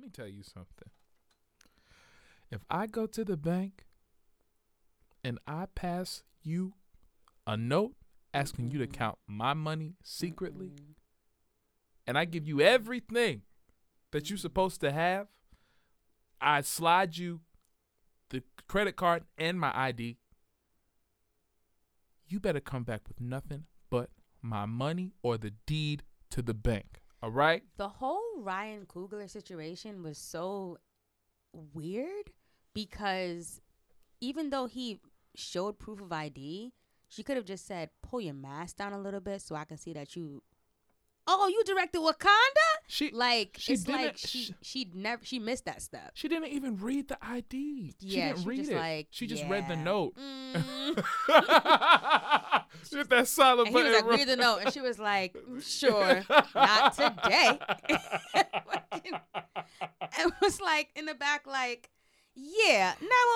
let me tell you something. If I go to the bank and I pass you a note asking you to Mhm. count my money secretly, Mm-mm. and I give you everything that you're supposed to have, I slide you the credit card and my ID. You better come back with nothing but my money or the deed to the bank. All right? The whole Ryan Coogler situation was so weird because even though he showed proof of ID, she could have just said, "Pull your mask down a little bit so I can see that you." Oh, you directed Wakanda? She Like She it's like she she never she missed that step. she didn't even read the ID. she yeah, didn't she read just it. like she just read the note. Mm. Just that silent and he was button. like, read the note, and she was like, "Mm, sure, not today. and was like in the back, like, yeah, nine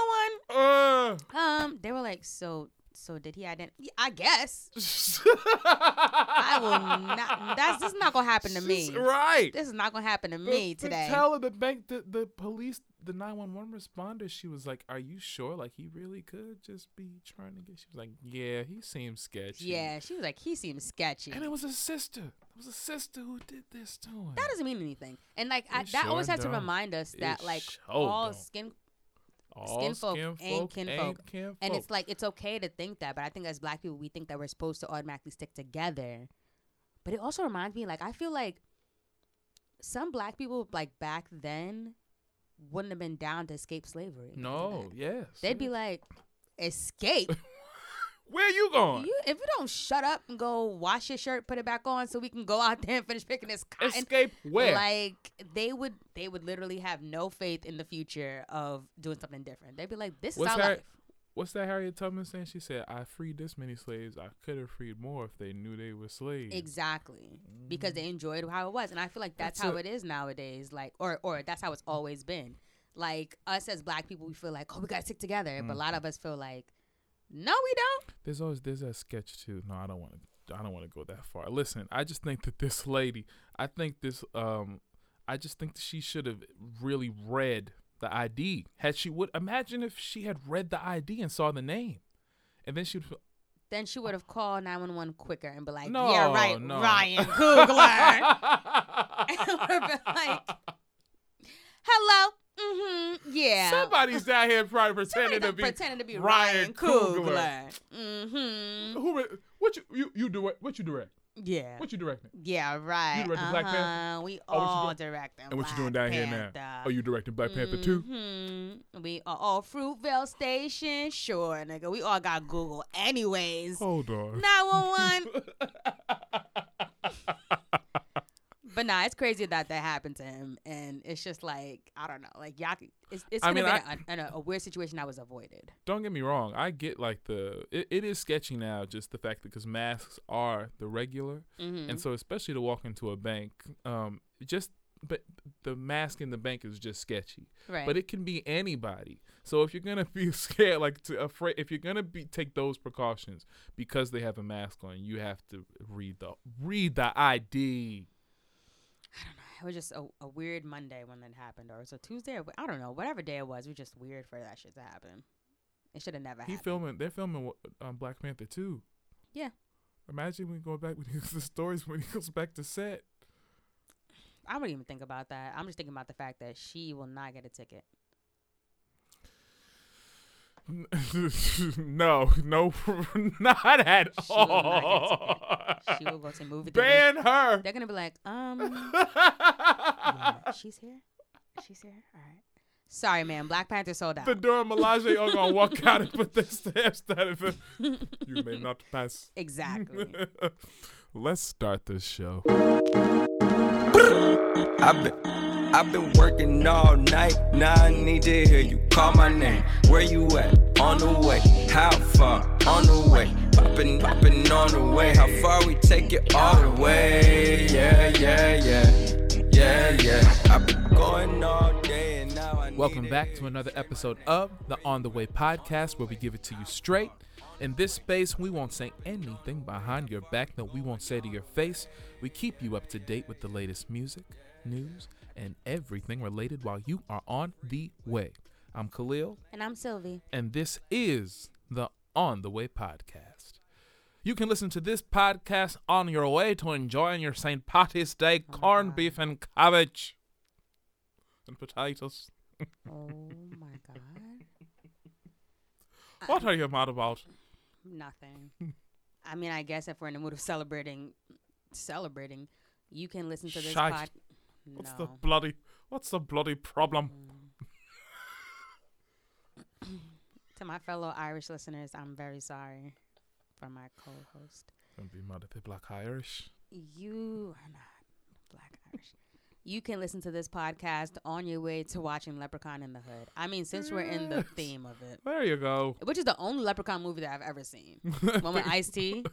one Uh. one. Um, they were like, so, so did he identify? I guess I will not. That's this is not gonna happen to me. Right. This is not gonna happen to me the today. teller, the bank, the, the police, the 911 responder, she was like, Are you sure? Like, he really could just be trying to get. She was like, Yeah, he seems sketchy. yeah, she was like, he seems sketchy. And it was a sister. It was a sister who did this to him. that doesn't mean anything. And like I, It that always has to remind us It that like sure all don't. skin All skinfolk folk kinfolk. kinfolk. And it's like it's okay to think that, but I think as black people we think that we're supposed to automatically stick together. But it also reminds me like I feel like some black people like back then wouldn't have been down to escape slavery. No, yes. They'd be like, escape. Where you going? you if you don't shut up and go wash your shirt, put it back on so we can go out there and finish picking this cotton. Escape where? Like they would they would literally have no faith in the future of doing something different. They'd be like, This What's is our Harri- life. What's that Harriet Tubman saying? She said, I freed this many slaves. I could have freed more if they knew they were slaves. Exactly. Because they mm-hmm. enjoyed how it was. And I feel like that's, That's how a- it is nowadays. Like or or that's how it's always been. Like us as black people we feel like, Oh, we gotta stick together. But a mm. lot of us feel like, No, we don't. There's always there's that sketch too. No, I don't want to. I don't want to go that far. Listen, I just think that this lady. I think this. Um, I just think that she should have really read the ID. Had she would imagine if she had read the ID and saw the name, and then she'd. Then she would have called nine one one quicker and be like, No, Yeah, right, no. Ryan Coogler. and would have been like, Hello. Mm-hmm. Yeah. Somebody's down here probably pretending to be pretending to be Ryan Ryan Coogler. Coogler. Mm-hmm. Who? re- What you you you direct? What you direct? Yeah. What you directing? Yeah, right. directed Black Panther? Uh-huh. We Oh, what all doing- directing. And what you doing down here now? Panther. Oh, you directing Black Panther too? Mhm. We are all Fruitvale Station. Sure, nigga. We all got Google anyways. Hold on. 911. But nah, it's crazy that that happened to him, and it's just like I don't know, like y'all. It's it's I gonna mean, be a, a, a weird situation that was avoided. don't get me wrong. I get like the it, it is sketchy now, just the fact that because masks are the regular, Mm-hmm. and so especially to walk into a bank, um, just but the mask in the bank is just sketchy. right. But it can be anybody. So if you're gonna be scared, like to afraid, if you're gonna be take those precautions because they have a mask on, you have to read the read the ID. It was just a, a weird Monday when that happened, or it was a Tuesday, or I don't know, whatever day it was. It was just weird for that shit to happen. It should have never happened. He happened. filming. They're filming um, Black Panther too. Yeah. Imagine when we go back with the stories when he goes back to set. I wouldn't even think about that. I'm just thinking about the fact that she will not get a ticket. no, no, not at She will not all. get. She will go to movie theaters. Ban her. They're gonna be like, um, yeah, she's here. She's here. All right. Sorry, man. Black Panther sold out. the Dora Milaje are gonna walk out and put their stamps down. and You may not pass. exactly. Let's start this show. I've been, working all night. Now I need to hear you call my name. Where you at? On the way. How far? On the way. Popping, popping on the way. How far we take it all the way? Yeah, yeah, yeah. Yeah, yeah. I've been going all day and now I Welcome back to another episode of the On the Way podcast where we give it to you straight. In this space, we won't say anything behind your back that we won't say to your face. We keep you up to date with the latest music, news, and everything related while you are on the way. I'm Khalil, And I'm Sylvie. and this is the On the Way podcast. You can listen to this podcast on your way to enjoying your St. Patty's Day oh corned beef and cabbage and potatoes. Oh my god. What are you mad about? Nothing. I mean, I guess if we're in the mood of celebrating, celebrating, you can listen to this Shite. What's no. the bloody what's the bloody problem? Mm. to my fellow Irish listeners, I'm very sorry for my co-host. Don't be mad at the black Irish. You are not black Irish. You can listen to this podcast on your way to watching Leprechaun in the Hood. I mean, since we're in the theme of it, There you go. which is the only Leprechaun movie that I've ever seen. One with Ice T.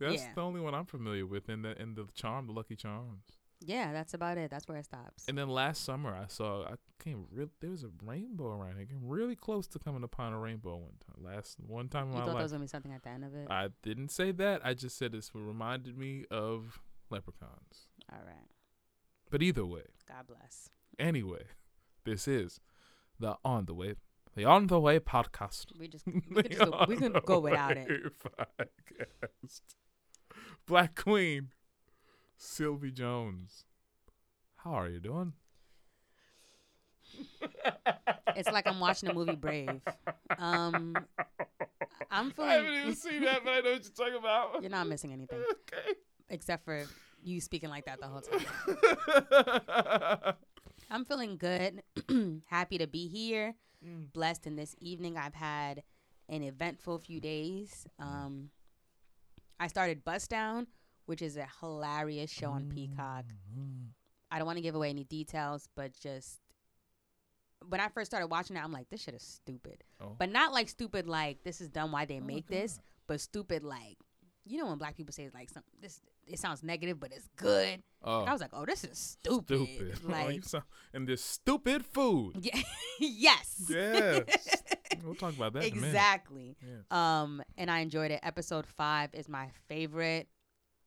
That's yeah. the only one I'm familiar with in the in the charm, the Lucky Charms. Yeah, that's about it. That's where it stops. And then last summer I saw I came real there was a rainbow around here. Came really close to coming upon a rainbow one time. Last one time in You my thought there was gonna be something at the end of it. I didn't say that. I just said this reminded me of leprechauns. All right. But either way, God bless. anyway, this is the On the Way the On the Way podcast. We just we could, just go, we could go without it. Podcast. Black Queen, Sylvie Jones. How are you doing? It's like I'm watching the movie Brave. Um, I'm feeling. I haven't even seen that, but I know what you're talking about. you're not missing anything okay. except for you speaking like that the whole time. I'm feeling good. Happy to be here. Mm. Blessed in this evening. I've had an eventful few days. Um, I started Bust Down, which is a hilarious show on Peacock. I don't want to give away any details, but just when I first started watching it, I'm like, this shit is stupid. Oh. But not like stupid like this is dumb why they Oh make this, but stupid like you know when black people say like some this it sounds negative but it's good. Oh, I was like, oh, this is stupid. stupid. Oh, Like, sound- and this stupid food. yeah, yes, Yes. we'll talk about that in a minute. exactly. Yeah. Um, and I enjoyed it. Episode five is my favorite.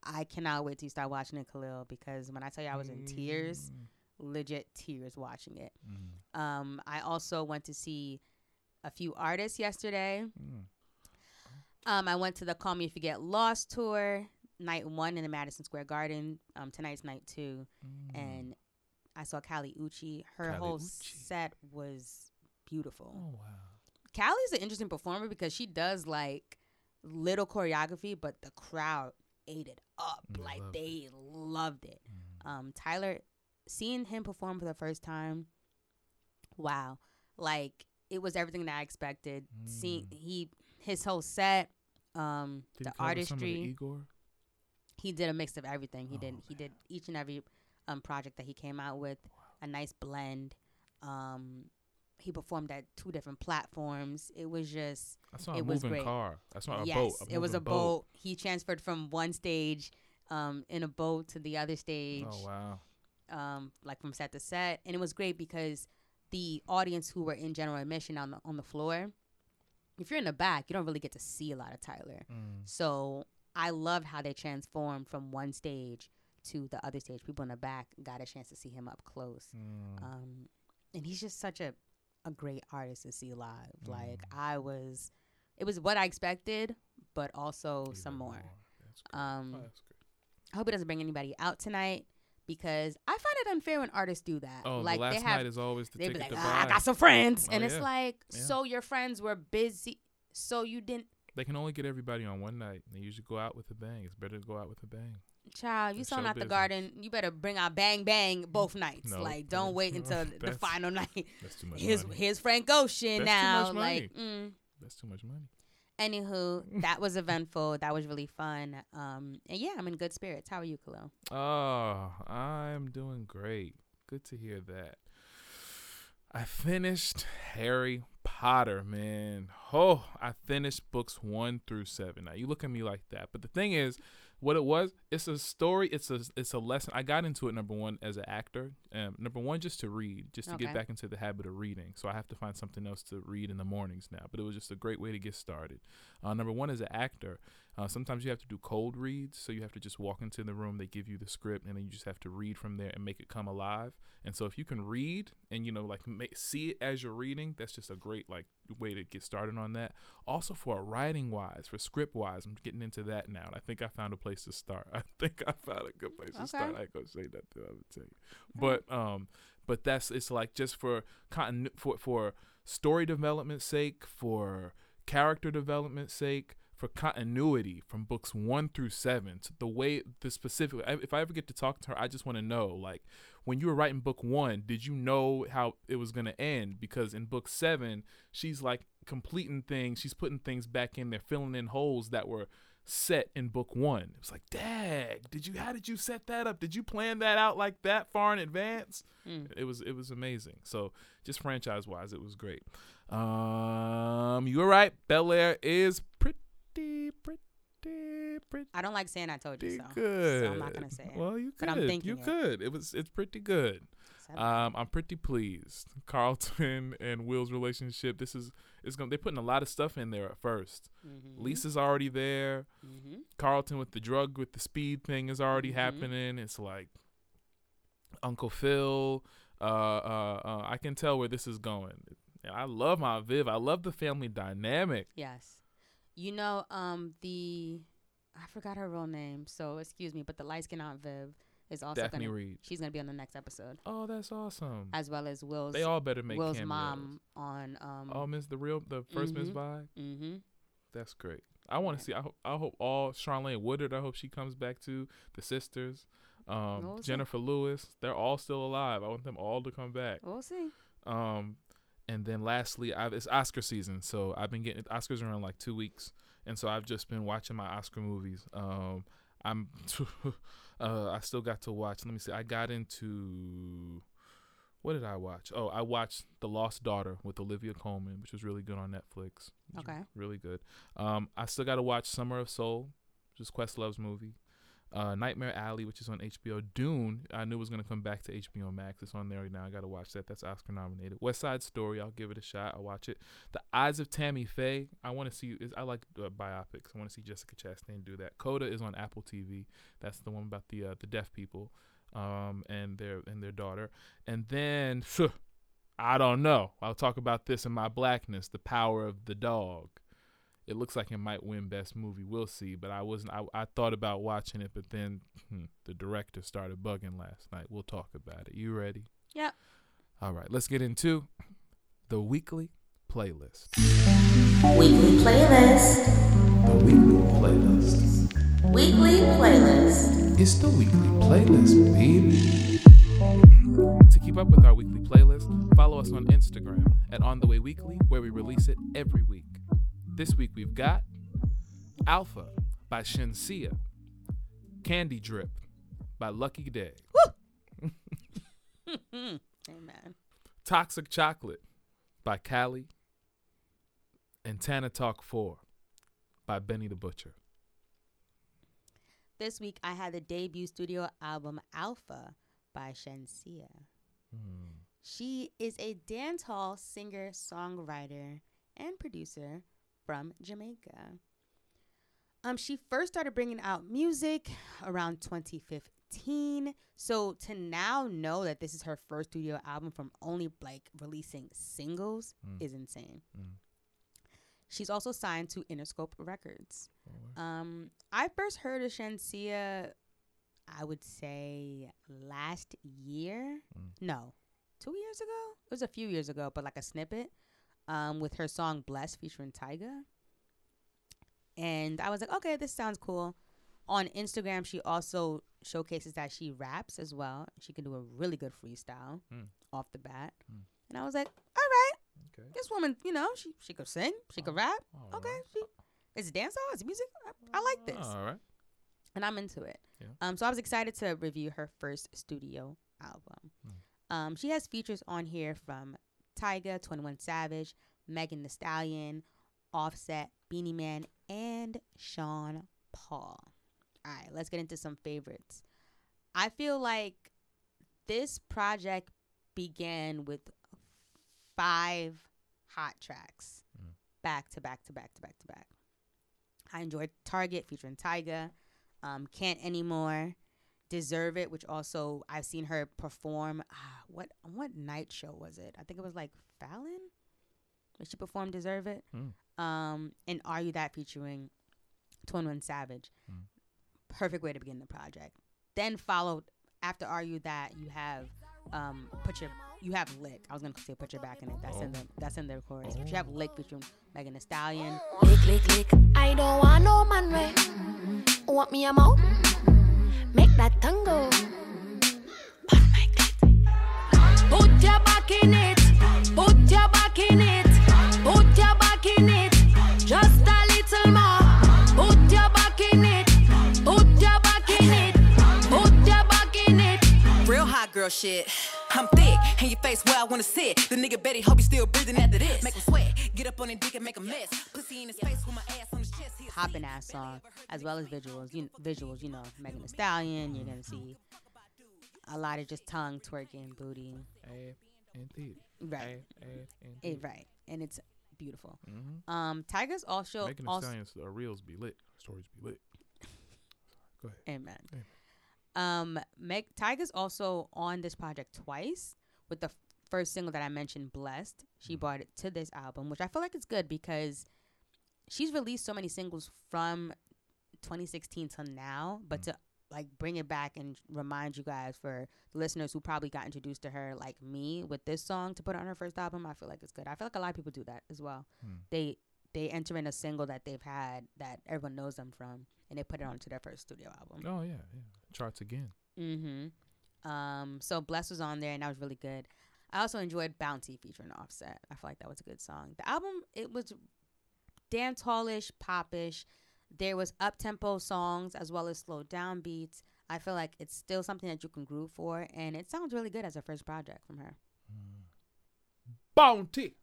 I cannot wait to start watching it, Khalil, because when I tell you I was in tears, legit tears watching it. Mm, Um, I also went to see a few artists yesterday. mm. Um, I went to the Call Me If You Get Lost tour, night one in the Madison Square Garden. Um, tonight's night two, Mm. and I saw Kali Uchi. Her Kali whole Uchis. set was beautiful. Oh wow. Kali's an interesting performer because she does like little choreography, but the crowd ate it up. They like loved they loved it. Mm. Um, Tyler, seeing him perform for the first time, wow! Like it was everything that I expected. Seeing Mm. he his whole set, um, Did the he cover some of the artistry. He did a mix of everything. He Oh, did he did each and every um project that he came out with a nice blend. Um, he performed at two different platforms. It was just saw a It was moving great. car. Saw a yes, boat. it was a moving boat. He transferred from one stage, um, in a boat to the other stage, Oh wow. um, like from set to set, and it was great because the audience who were in general admission on the on the floor, if you're in the back, you don't really get to see a lot of Tyler. Mm. So I loved how they transformed from one stage to the other stage. People in the back got a chance to see him up close. Mm. Um, and he's just such a, a great artist to see live. Like Mm. I was, it was what I expected, but also Even some more. Great. Um, Oh. I hope it doesn't bring anybody out tonight because I find it unfair when artists do that. Oh, like the last they have, night is always the they be like, "Ah, I got some friends, Oh, and it's yeah. like, Yeah. so your friends were busy, so you didn't. They can only get everybody on one night. They usually go out with a bang. It's better to go out with a bang. Child, you selling out the garden. You better bring out bang bang both nights. No, like, don't wait until the final night. That's too much Here's money. here's Frank Ocean That's too now. Like, mm. That's too much money. anywho, that was eventful. That was really fun. Um, and yeah, I'm in good spirits. How are you, Khalil? Oh, I'm doing great. Good to hear that. I finished Harry Potter, man. Oh, I finished books one through seven. Now you look at me like that, but the thing is, what it was, it's a story. It's a it's a lesson. I got into it number one as an actor. Um, number one just to read, just to Okay. get back into the habit of reading. So I have to find something else to read in the mornings now. But it was just a great way to get started. Uh, number one as an actor, Uh, sometimes you have to do cold reads, so you have to just walk into the room. They give you the script, and then you just have to read from there and make it come alive. And so if you can read and you know like make, see it as you're reading, that's just a great like way to get started on that. Also for writing wise, for script wise, I'm getting into that now. And I think I found a place to start. I think I found a good place to start. I ain't gonna say that till I would tell you, but um, but that's it's like just for continu- for for story development sake, for character development sake, for continuity from books one through seven. To the way the specific. If I ever get to talk to her, I just want to know like when you were writing book one, did you know how it was gonna end? Because in book seven, she's like completing things. She's putting things back in there, filling in holes that were set in book one. It was like, Dag, did you? How did you set that up? Did you plan that out like that far in advance? Mm. It was it was amazing. So just franchise wise, it was great. Um, you were right. Bel Air is pretty, pretty, pretty I don't like saying I told you so. good. So I'm not gonna say it. Well, you could. But I'm thinking you it. could. It was. It's pretty good. Um, I'm pretty pleased. Carlton and Will's relationship. This is. It's gonna. They're putting a lot of stuff in there at 1st Mhm. Lisa's already there. Mhm. Carlton with the drug with the speed thing is already Mhm. happening. It's like Uncle Phil. Uh, uh, uh, I can tell where this is going. I love my Viv. I love the family dynamic. Yes. You know, um, the I forgot her real name, so excuse me, but the light skin Aunt Viv is also Daphne gonna Reed. she's gonna be on the next episode. Oh, that's awesome. As well as Will's They all better make Will's cameos. mom on um Oh, Miss the real the 1st Miss Mhm. Vi. mm-hmm. That's great. I want to see. I hope. I hope all Charlene Woodard. I hope she comes back to The sisters, um, We'll see. Jennifer Lewis. They're all still alive. I want them all to come back. We'll see. Um, and then lastly, I've, it's Oscar season, so I've been getting Oscars around like two weeks, and so I've just been watching my Oscar movies. Um, I'm, uh, I still got to watch. Let me see. I got into. What did I watch? Oh, I watched The Lost Daughter with Olivia Colman, which was really good on Netflix. Okay. Really good. Um, I still got to watch Summer of Soul, which is Questlove's movie. Uh, Nightmare Alley, which is on HBO. Dune, I knew it was gonna come back to HBO Max. It's on there right now. I gotta watch that. That's Oscar nominated. West Side Story, I'll give it a shot. I'll watch it. The Eyes of Tammy Faye, I want to see. is- I like uh, biopics. I want to see Jessica Chastain do that. Coda is on Apple TV. That's the one about the uh, the deaf people, um, and their and their daughter. And then I don't know. I'll talk about this in my blackness. The Power of the Dog. It looks like it might win best movie. We'll see. But I wasn't. I, I thought about watching it, but then hmm, the director started bugging last night. We'll talk about it. You ready? Yep. All right. Let's get into the weekly playlist. Weekly playlist. The weekly playlist. Weekly playlist. It's the weekly playlist, baby. To keep up with our weekly playlist, follow us on Instagram at On The Way Weekly, where we release it every week. This week we've got Alpha by Shenseea, Candy Drip by Lucky Daye, Amen. Toxic Chocolate by Kali, and Tana Talk 4 by Benny the Butcher. This week I had the debut studio album Alpha by Shenseea. Hmm. She is a dancehall singer, songwriter, and producer from Jamaica. Um, she first started bringing out music around 2015. So to now know that this is her first studio album from only like releasing singles Mm. is insane. Mm. She's also signed to Interscope Records. Um, I first heard of Shenseea, I would say last year. Mm. No, two years ago. It was a few years ago, but like a snippet, um, with her song "Blessed" featuring Tyga. And I was like, okay, this sounds cool. On Instagram, she also showcases that she raps as well. She can do a really good freestyle Mm. off the bat. Mm. And I was like, all right, Okay. this woman, you know, she she could sing, she could rap. All Okay, right. she, it's dancehall, it's music. I, I like this All right. and I'm into it. Yeah. Um, so I was excited to review her first studio album. Hmm. Um, she has features on here from Tyga, Twenty One Savage, Megan Thee Stallion, Offset, Beenie Man, and Sean Paul. All right, let's get into some favorites. I feel like this project began with five hot tracks Mm. back to back to back to back to back. I enjoyed Target featuring Tyga, um, Can't Anymore, Deserve It, which also I've seen her perform. Ah, what what night show was it? I think it was like Fallon. When she performed Deserve It. Mm. Um, and Are You That featuring Twenty One Savage. Mm. Perfect way to begin the project. Then followed after Are You That you have um put your you have lick. I was gonna say put your back in it. That's in the that's in the chorus. But you have lick featuring Megan Thee Stallion. Lick, lick, lick. I don't want no man way. Want me a mouth? Make that tango. Put my clit. Put your back in it. Put your back in it. Put your back in it. Just a little more. Put your back in it. Put your back in it. Put your back in it. Real hot girl shit. I'm thick, and your face where I wanna sit. The nigga Betty hope you still breathing after this. Make him sweat, get up on his dick and make a mess. Pussy in his face with my ass on his chest. He a popping ass song, as well as visuals. You visuals, you know, Megan Thee Stallion. You're gonna see a lot of just tongue twerking, booty, and right, and it, right, and it's beautiful. Mm-hmm. Um, Tyga's also Making the also stallions, uh, reels be lit. Stories be lit. Go ahead. amen. Amen. Um, Meg Tyga's also on this project twice with the first single that I mentioned, "Blessed." She brought it to this album, which I feel like it's good because she's released so many singles from 2016 till now, but Mm. to like bring it back and remind you guys for the listeners who probably got introduced to her like me with this song to put on her first album, I feel like it's good. I feel like a lot of people do that as well. Hmm. They they enter in a single that they've had that everyone knows them from, and they put it onto their first studio album. Oh yeah, yeah. Charts again. Mm-hmm. Um, so Bless was on there, and that was really good. I also enjoyed Bounty featuring Offset. I feel like that was a good song. The album it was dance hallish, popish. There was up tempo songs as well as slow down beats. I feel like it's still something that you can groove for, and it sounds really good as a first project from her. Mm. Bounty,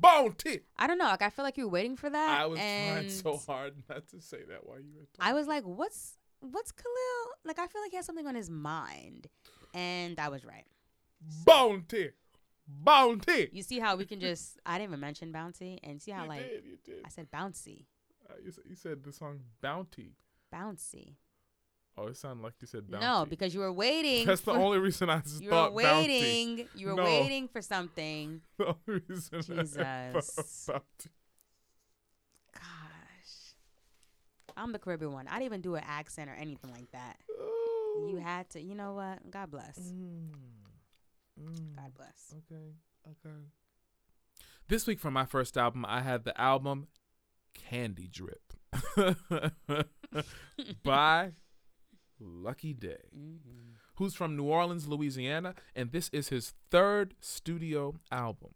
bounty. I don't know, like I feel like you were waiting for that. I was trying so hard not to say that while you were talking. I was like, what's what's Khalil? Like I feel like he has something on his mind, and I was right. bounty, bounty. You see how we can just I didn't even mention bouncy and see how you like did, you did. I said bouncy. Uh, you, said, you said the song Bounty. Bouncy. Oh, it sounded like you said Bounty. No, because you were waiting. that's the only reason I you thought were Bounty. waiting. You were No. waiting for something. The only reason I thought Jesus. Bounty. Gosh. I'm the Caribbean one. I didn't even do an accent or anything like that. Oh. You had to. You know what? God bless. Mm. Mm. God bless. Okay. Okay. This week for my first album, I had the album Candy Drip by Lucky Daye, Mm-hmm. who's from New Orleans, Louisiana, and this is his third studio album,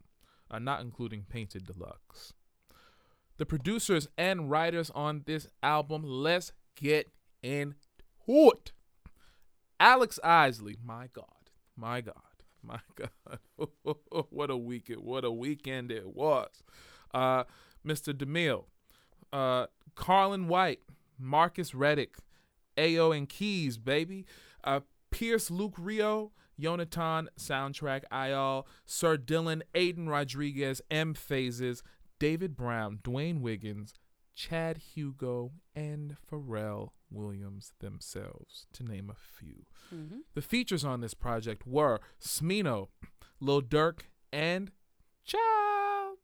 uh, not including Painted Deluxe. The producers and writers on this album, let's get into it. Alex Isley, my God, my God, my God, what a weekend, what a weekend it was. Uh, Mr. D'Mile, uh, Carlin White, Marcus Reddick, Ao and Keys, baby, uh, Pierce Luke Rio, Yonatan Soundtrack, Ayal, Sir Dylan, Aiden Rodriguez, M Phases, David Brown, Dwayne Wiggins, Chad Hugo, and Pharrell Williams themselves, to name a few. Mm-hmm. The features on this project were Smino, Lil Durk, and Child.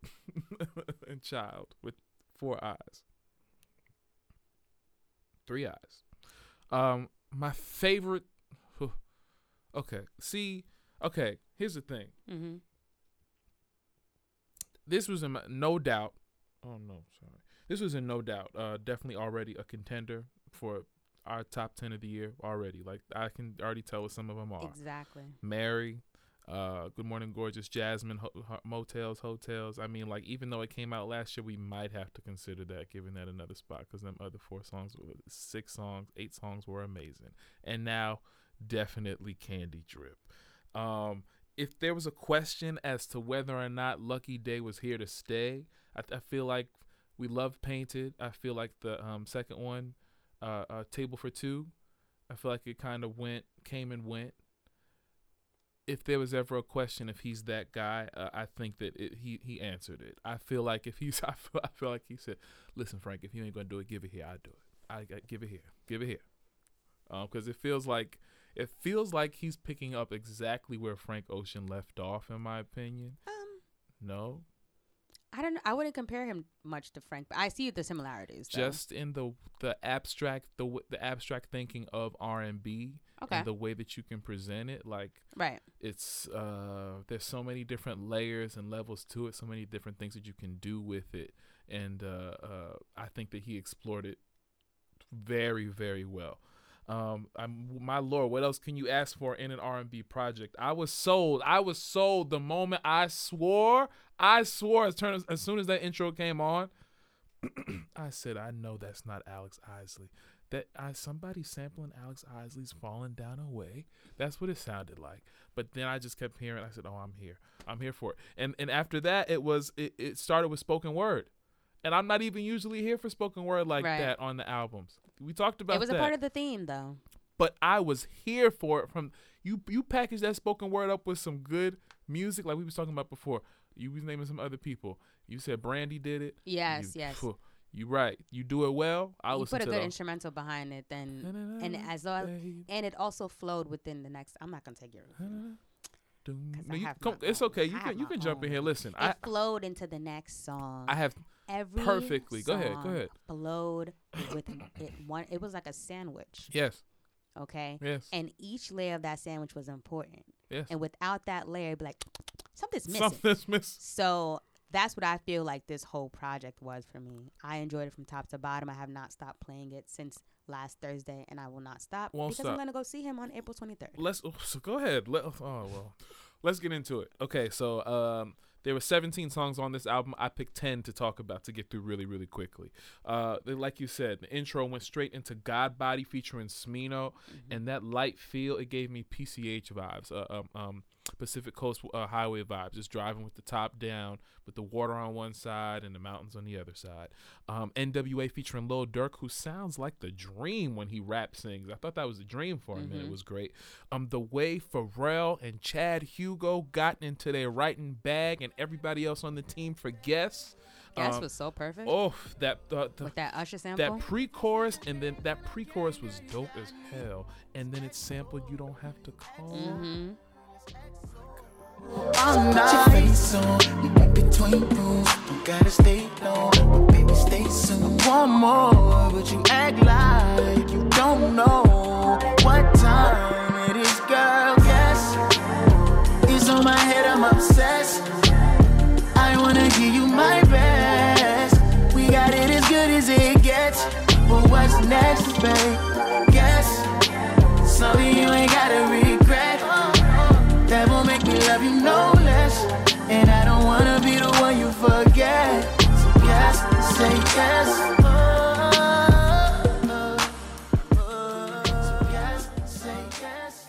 and Child with four eyes. Three eyes. Um, my favorite. Okay, see, okay, here's the thing. Mm-hmm. This was in my, no doubt. Oh no, sorry. This was in no doubt. Uh, definitely already a contender for our top ten of the year already. Like I can already tell what some of them are. Exactly. Mary, uh, Good Morning Gorgeous, Jasmine, ho- ho- Motels, Hotels. I mean, like even though it came out last year, we might have to consider that, giving that another spot because them other four songs, were- six songs, eight songs were amazing, and now definitely Candy Drip. Um, if there was a question as to whether or not Lucky Daye was here to stay, I, I feel like we love Painted. I feel like the um, second one, uh, uh, Table for Two, I feel like it kind of went, came and went. if there was ever a question if he's that guy, uh, I think that it, he he answered it. I feel like if he's, I feel, I feel like he said, "Listen, Frank, if you ain't gonna do it, give it here. I do it. I, I give it here. Give it here." Because it feels like it feels like he's picking up exactly where Frank Ocean left off, in my opinion. Um, No, I don't. I wouldn't compare him much to Frank, but I see the similarities. though. just in the the abstract the the abstract thinking of R and B okay, and the way that you can present it, like right. it's uh there's so many different layers and levels to it so many different things that you can do with it and uh, uh i think that he explored it very very well um i'm my lord what else can you ask for in an r&b project i was sold i was sold the moment i swore i swore as, turn, as soon as that intro came on i said i know that's not alex isley that I somebody sampling Alex Isley's "Falling Down Away." That's what it sounded like. But then I just kept hearing. I said, "Oh, I'm here. I'm here for it." And and after that, it was it, it started with spoken word, and I'm not even usually here for spoken word like Right. that on the albums. We talked about It was that, a part of the theme, though. but I was here for it. From you, you packaged that spoken word up with some good music, like we was talking about before. You was naming some other people. You said Brandy did it. Yes, you, yes. phew, You right. You do it well. I listen put a good the, instrumental behind it, then and as well, Babe. and it also flowed within the next. I'm not gonna take your. No, you, come, it's okay. You I can you can jump in here. Listen, It I flowed into the next song. I have Every perfectly. Go ahead, go ahead. Flowed with it. One. It was like a sandwich. yes, Okay. yes, And each layer of that sandwich was important. yes. And without that layer, it'd be like something's missing. Something's missed. So that's what I feel like this whole project was for me. I enjoyed it from top to bottom. I have not stopped playing it since last Thursday, and I will not stop Won't because stop. I'm gonna go see him on April 23rd. Let's oh, so go ahead. Let, oh well, let's get into it. Okay, so um, there were 17 songs on this album. I picked 10 to talk about to get through really, really quickly. Uh, like you said, the intro went straight into God Body featuring Smino, and that light feel it gave me PCH vibes, uh, um, um, Pacific Coast uh, Highway vibes. Just driving with the top down, with the water on one side and the mountains on the other side. Um, NWA featuring Lil Durk, who sounds like the Dream when he rap sings. I thought that was a dream for a and It was great. Um, the way Pharrell and Chad Hugo got into their writing bag, and everybody else on the team for guests. Guess Um, was so perfect Oh, that the, the with that Usher sample. that pre-chorus and then that pre-chorus was dope as hell, and then it sampled "You Don't Have to Call." mm-hmm. I'm not face on. In between rooms. Don't gotta stay long. But baby, stay soon. One more, but you act like you don't know what time it is, girl. Yes, it's on my head. I'm obsessed. I wanna give you my best. We got it as good as it gets. But what's next, babe? Make you no less. And I don't wanna be the one you forget. So yes, say yes. So yes, say yes.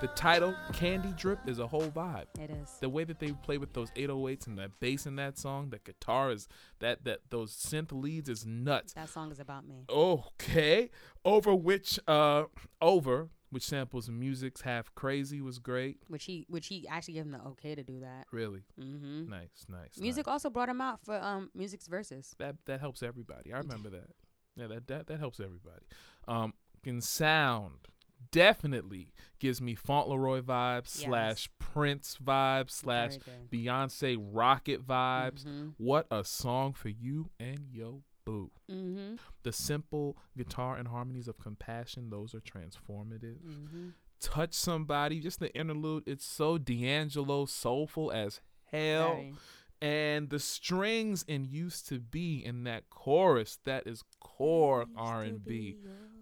The title "Candy Drip" is a whole vibe. It is. The way that they play with those 808s and that bass in that song, that guitar is that that those synth leads is nuts. That song is about me. Okay, over which uh over which samples Musiq's half crazy was great. Which he, which he actually gave him the okay to do that. Really Mm-hmm. nice, nice. Music nice. also brought him out for um music's verses. that that helps everybody. I remember that. Yeah, that that that helps everybody. Um, can sound definitely gives me Fauntleroy vibes Yes. slash Prince vibes slash Beyonce Rocket vibes. Mm-hmm. What a song for you and yo boo. Mm-hmm. The simple guitar and harmonies of compassion, those are transformative. Mm-hmm. Touch somebody, just the interlude, it's so D'Angelo soulful as hell. Very. and the strings in used to be in that chorus that is core Used r&b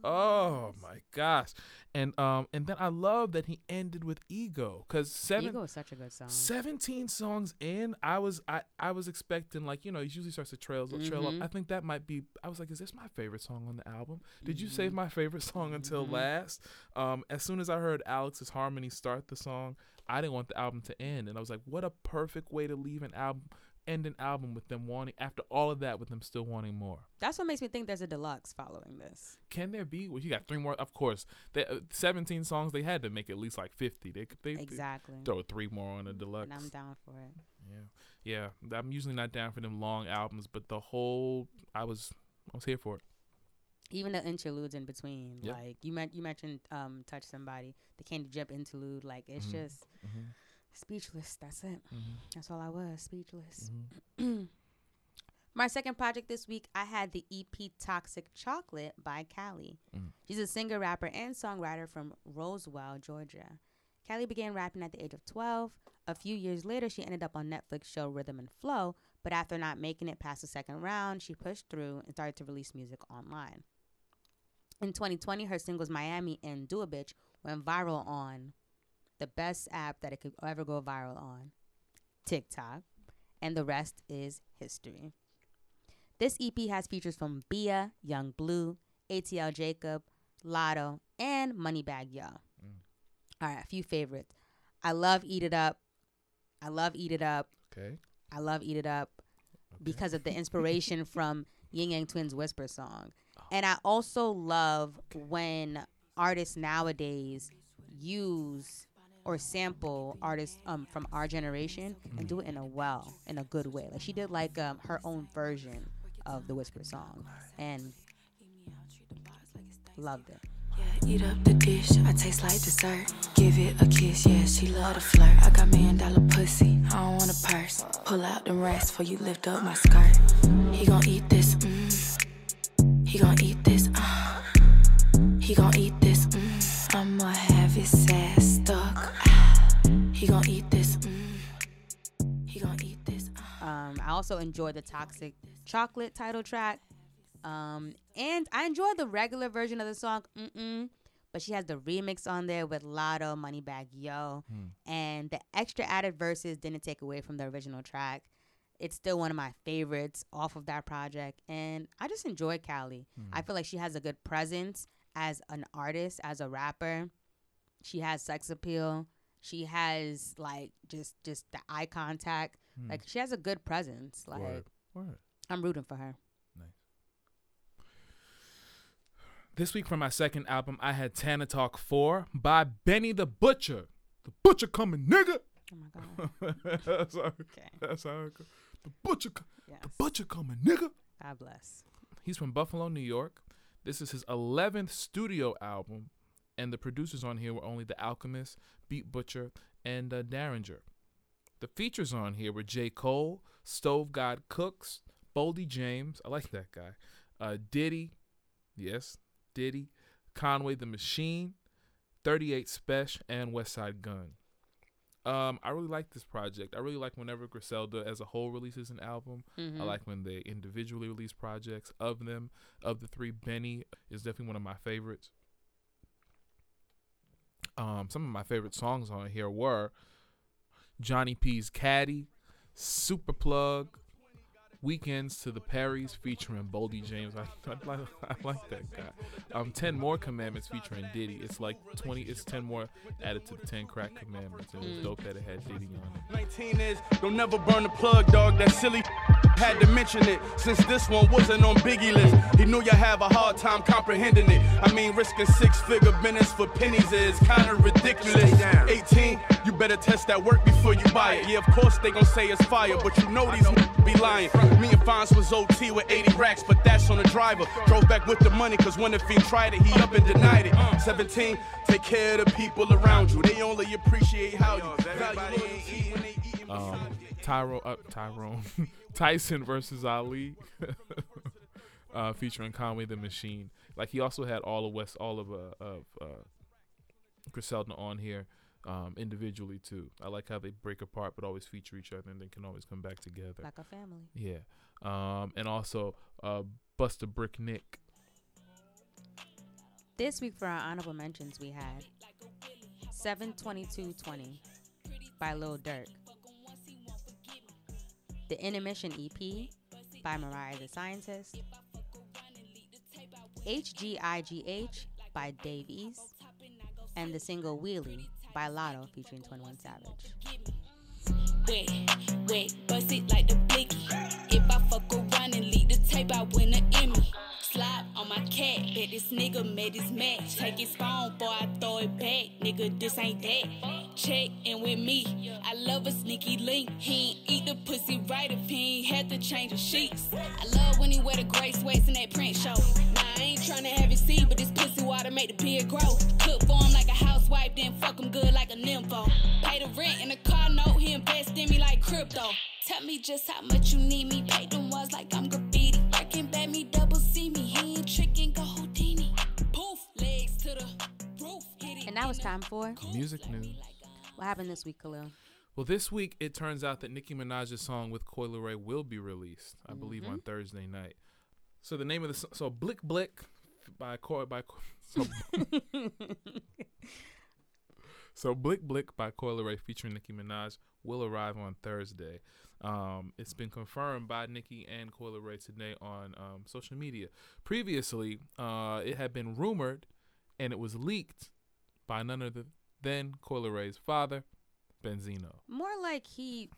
oh my gosh. And um and then i love that he ended with ego because seven Ego is such a good song. 17 songs in i was i i was expecting like you know he usually starts to trail, trail up Mhm. i think that might be i was like is this my favorite song on the album? Did you Mm-hmm. save my favorite song until last? Um as soon as i heard alex's harmony start the song i didn't want the album to end and i was like what a perfect way to leave an album end an album with them wanting after all of that with them still wanting more? That's what makes me think there's a deluxe following this. Can there be? Well, you got three more. Of course, they, uh, 17 songs. They had to make at least like 50. They could they, they Exactly. throw three more on a deluxe. And I'm down for it. Yeah, yeah. I'm usually not down for them long albums, but the whole I was I was here for it. Even the interludes in between, Yep. like you meant, you mentioned, um, touch somebody, the Candy Jump interlude, like it's Mhm. just Mm-hmm. Speechless. That's it. Mm-hmm. That's all I was, speechless. Mm-hmm. My second project this week, I had the EP Toxic Chocolate by Kali. Mm. She's a singer, rapper, and songwriter from Roswell, Georgia. Kali began rapping at the age of 12. A few years later, she ended up on Netflix show Rhythm and Flow, but after not making it past the second round, she pushed through and started to release music online. In 2020, her singles Miami and Do a Bitch went viral on the best app that it could ever go viral on, TikTok, and the rest is history. This EP has features from Bia, Young Blue, ATL Jacob, Latto, and Moneybag Yo. Mm. All right, a few favorites. I love Eat It Up. I love Eat It Up. Okay. I love Eat It Up because of the inspiration from Ying Yang Twins Whisper song. And I also love when artists nowadays use or sample artists um, from our generation and do it in a well, in a good way. Like she did like um, her own version of the Whisper song and loved it. Yeah, eat up the dish, I taste like dessert. Give it a kiss, yeah, she love to flirt. I got million dollar pussy, I don't want a purse. Pull out them racks before you lift up my skirt. He gon' eat this, mm. He gon' eat this, uh. He gon' eat also enjoy the Toxic Chocolate title track. Um, and I enjoy the regular version of the song, Mm-mm, but she has the remix on there with Latto, Moneybag Yo, and the extra added verses didn't take away from the original track. It's still one of my favorites off of that project, and I just enjoy Kali. I feel like she has a good presence as an artist, as a rapper. She has sex appeal. She has like just just the eye contact. Like she has a good presence. Like Word. Word. I'm rooting for her. This week for my second album, I had Tana Talk 4 by Benny the Butcher. The Butcher coming, nigga. Oh my god. that's, how, Okay. that's how it goes. The Butcher, Yes. the Butcher coming, nigga. God bless. He's from Buffalo, New York. This is his 11th studio album, and the producers on here were only The Alchemist, Beat Butcher, and uh, Daringer. The features on here were J. Cole, Stove God Cooks, Boldy James, I like that guy, uh, Diddy, yes, Diddy, Conway the Machine, 38 Spesh, and Westside Gunn. Um, I really like this project. I really like whenever Griselda as a whole releases an album. Mm-hmm. I like when they individually release projects of them. Of the three, Benny is definitely one of my favorites. Um, some of my favorite songs on here were Johnny P's Caddy, Super Plug, Weekends to the Perrys featuring Boldy James. I, I, like, I like that guy. Um, Ten More Commandments featuring Diddy. It's like twenty. It's ten more added to the ten crack commandments. It was dope that it had Diddy on it. 19 is don't never burn the plug, dog. That silly had to mention it since this one wasn't on Biggie list. He knew you have a hard time comprehending it. I mean, risking six figure minutes for pennies is kind of ridiculous. 18, you better test that work before you buy it. Yeah, of course they gon' say it's fire, but you know these n- be lying. Me and Fonz was OT with 80 racks, but that's on the driver. Drove back with the money, cause when the fiend tried it, he up and denied it. 17, take care of the people around you. They only appreciate how you value loyalty when they eating um, Tyro, uh, Tyrone, Tyson versus Ali, uh, featuring Conway the Machine. Like he also had all of West, all of uh, of uh, Griselda on here um, individually too. I like how they break apart but always feature each other and then can always come back together. Like a family. Yeah, um, and also uh, Buster Brick Nick. This week for our honorable mentions, we had 72220 by Lil Durk, the Intermission EP by Mariah the Scientist, HGIGH by Dave East, and the single Wheelie by Latto featuring 21 Savage. Wait, wait, bust it like the blicky. If I fuck around and leave the tape, I win an Emmy. On my cat, bet this nigga made his match. Take his phone, boy, I throw it back. Nigga, this ain't that. Check in with me. I love a sneaky link. He ain't eat the pussy right if he ain't had to change the sheets. I love when he wear the gray sweats in that print show. I ain't have it see, but this pussy water make the beard grow. Cook for him like a house housewife, then fuck him good like a nympho. Pay the rent in the car note, he invest in me like crypto. Tell me just how much you need me. Pay them walls like I'm graffiti. Working bad me double see me. He ain't tricking, go Houdini. Poof, legs to the roof. And now it's time for Music news. what happened this week, Khalil. Well, this week it turns out that Nicki Minaj's song with Coi Leray will be released, I believe, on mm-hmm. Thursday night. So the name of the so, so Blick Blick by Coil by Co- so, so Blick Blick by Coi Leray featuring Nicki Minaj will arrive on Thursday. Um, it's been confirmed by Nicki and Coi Leray today on um, social media. Previously, uh, it had been rumored and it was leaked by none other than Coi Leray's father, Benzino. More like he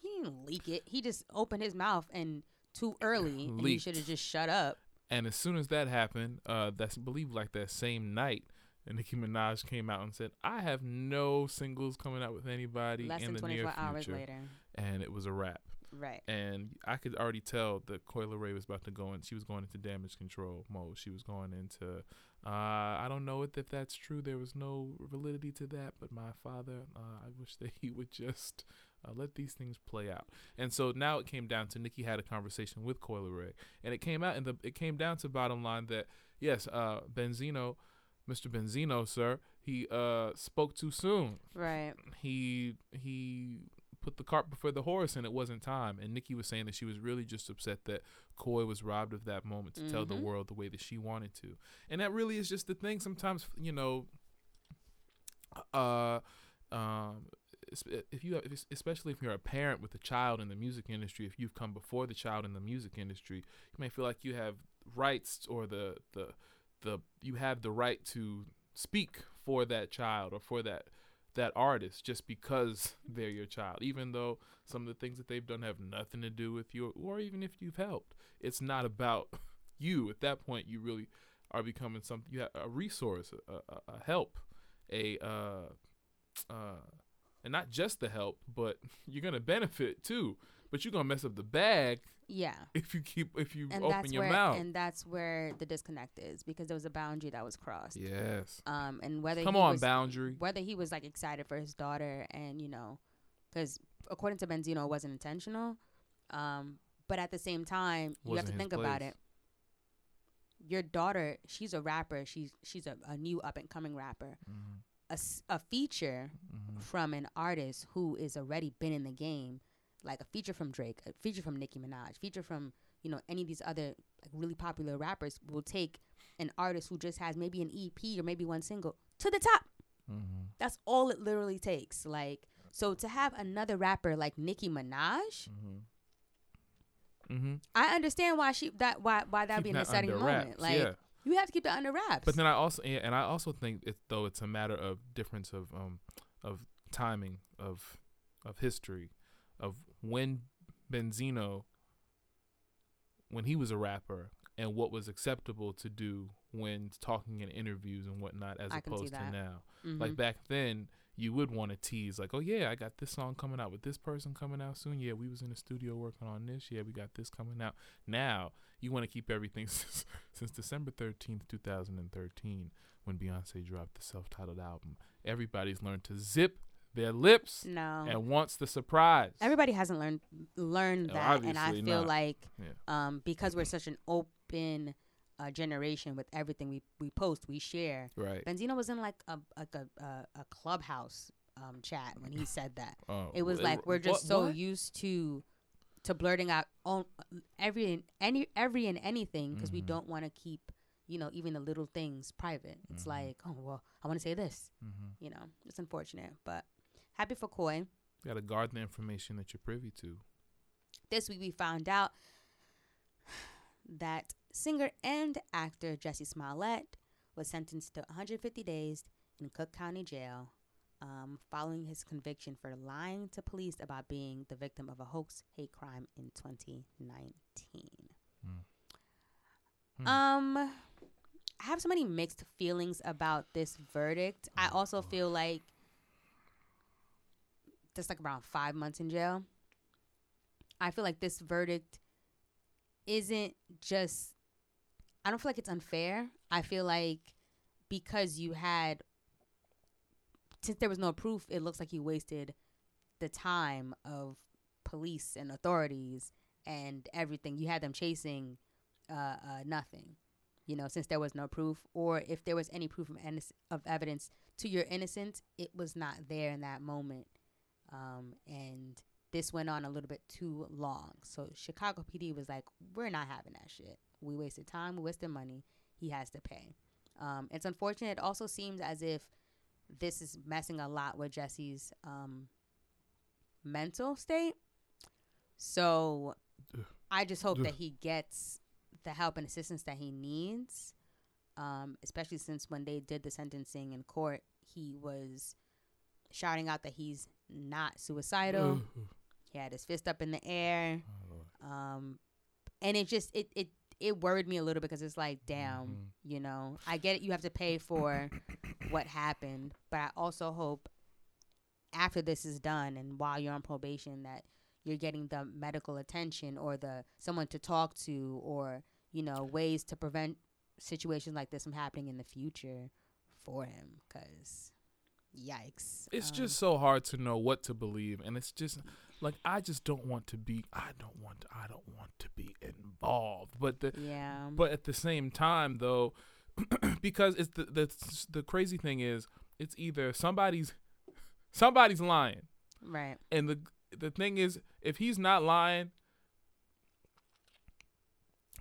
he didn't leak it. He just opened his mouth and too early, and he should have just shut up. And as soon as that happened, uh, that's I believe like that same night, and Nicki Minaj came out and said, "I have no singles coming out with anybody Less in than the near 24 hours future." later. And it was a wrap. Right. And I could already tell that Coi Leray was about to go in. She was going into damage control mode. She was going into, uh, I don't know if that's true. There was no validity to that, but my father, uh, I wish that he would just uh, let these things play out. And so now it came down to Nikki had a conversation with Coi Leray, and it came out, and the it came down to bottom line that yes, uh, Benzino, Mr. Benzino, sir, he uh spoke too soon Right. he he put the cart before the horse and it wasn't time and nikki was saying that she was really just upset that Coi was robbed of that moment to tell the Mhm. world the way that she wanted to and that really is just the thing sometimes you know uh um if you if- especially if you're a parent with a child in the music industry if you've come before the child in the music industry you may feel like you have rights or the the the you have the right to speak for that child or for that that artist just because they're your child even though some of the things that they've done have nothing to do with you or even if you've helped. It's not about you. At that point you really are becoming something you have a resource a, a, a help a uh uh and not just the help but you're gonna benefit too but you're gonna mess up the bag Yeah. if you keep if you And open your where mouth and that's where the disconnect is because there was a boundary that was crossed. yes Um, and whether Come he on, was, boundary. whether he was like excited for his daughter and you know, because according to Benzino, it wasn't intentional. Um, but at the same time, you have to think about it. Your daughter, she's a rapper. She's she's a, a new up and coming rapper. Mm-hmm. A, a feature from an artist who is already been in the game, like a feature from Drake, a feature from Nicki Minaj, feature from you know any of these other like really popular rappers will take an artist who just has maybe an EP or maybe one single to the top. Mm-hmm. That's all it literally takes. Like so to have another rapper like Nicki Minaj, Mm-hmm. I understand why she that why why that would be Keep an that exciting moment. wraps, Like yeah. you have to keep that under wraps. But then I also yeah, and I also think it though it's a matter of difference of um of timing of of history of when Benzino when he was a rapper and what was acceptable to do when talking in interviews and whatnot as I opposed to now. Mhm. Like back then you would want to tease like, oh yeah, I got this song coming out with this person coming out soon. Yeah, we was in the studio working on this. Yeah, we got this coming out. Now you want to keep everything since, since December thirteenth, two thousand and thirteen, when Beyonce dropped the self-titled album. Everybody's learned to zip their lips No. and wants the surprise. Everybody hasn't learned learned Oh, that, and I feel not. like Yeah. um, because we're such an open uh, generation with everything we we post, we share. Right. Benzino was in like a like a a, a clubhouse um, chat when he said that. Oh, it was wh- like we're just what- so what? used to to blurting out on every and any every and anything because we Mm-hmm. don't want to keep you know even the little things private. It's Mm-hmm. like oh well, I want to say this. You know, it's unfortunate, but happy for Coi. You got to guard the information that you're privy to. This week we found out that singer and actor Jussie Smollett was sentenced to 150 days in Cook County Jail um, following his conviction for lying to police about being the victim of a hoax hate crime in 2019. Hmm. Um, I have so many mixed feelings about this verdict. I also feel like just like around five months in jail. I feel like this verdict isn't just. I don't feel like it's unfair. I feel like because you had, since there was no proof, it looks like you wasted the time of police and authorities and everything. You had them chasing uh, uh, nothing, you know, since there was no proof, or if there was any proof of, of evidence to your innocence, it was not there in that moment. Um, and this went on a little bit too long. So Chicago PD was like, we're not having that shit. We wasted time, we wasted money. He has to pay. Um, it's unfortunate. It also seems as if this is messing a lot with Jussie's um, mental state. So I just hope that he gets the help and assistance that he needs. Um, especially since when they did the sentencing in court, he was shouting out that he's not suicidal. he had his fist up in the air. Um, and it just it it it worried me a little because it's like, damn, you know, I get it. You have to pay for what happened, but I also hope after this is done and while you're on probation that you're getting the medical attention or the someone to talk to or you know ways to prevent situations like this from happening in the future for him because yikes It's Um, just so hard to know what to believe, and it's just like I just don't want to be. I don't want. I don't want to be involved. But the Yeah. But at the same time, though, because it's the the the crazy thing is, it's either somebody's somebody's lying, right and the the thing is, if he's not lying,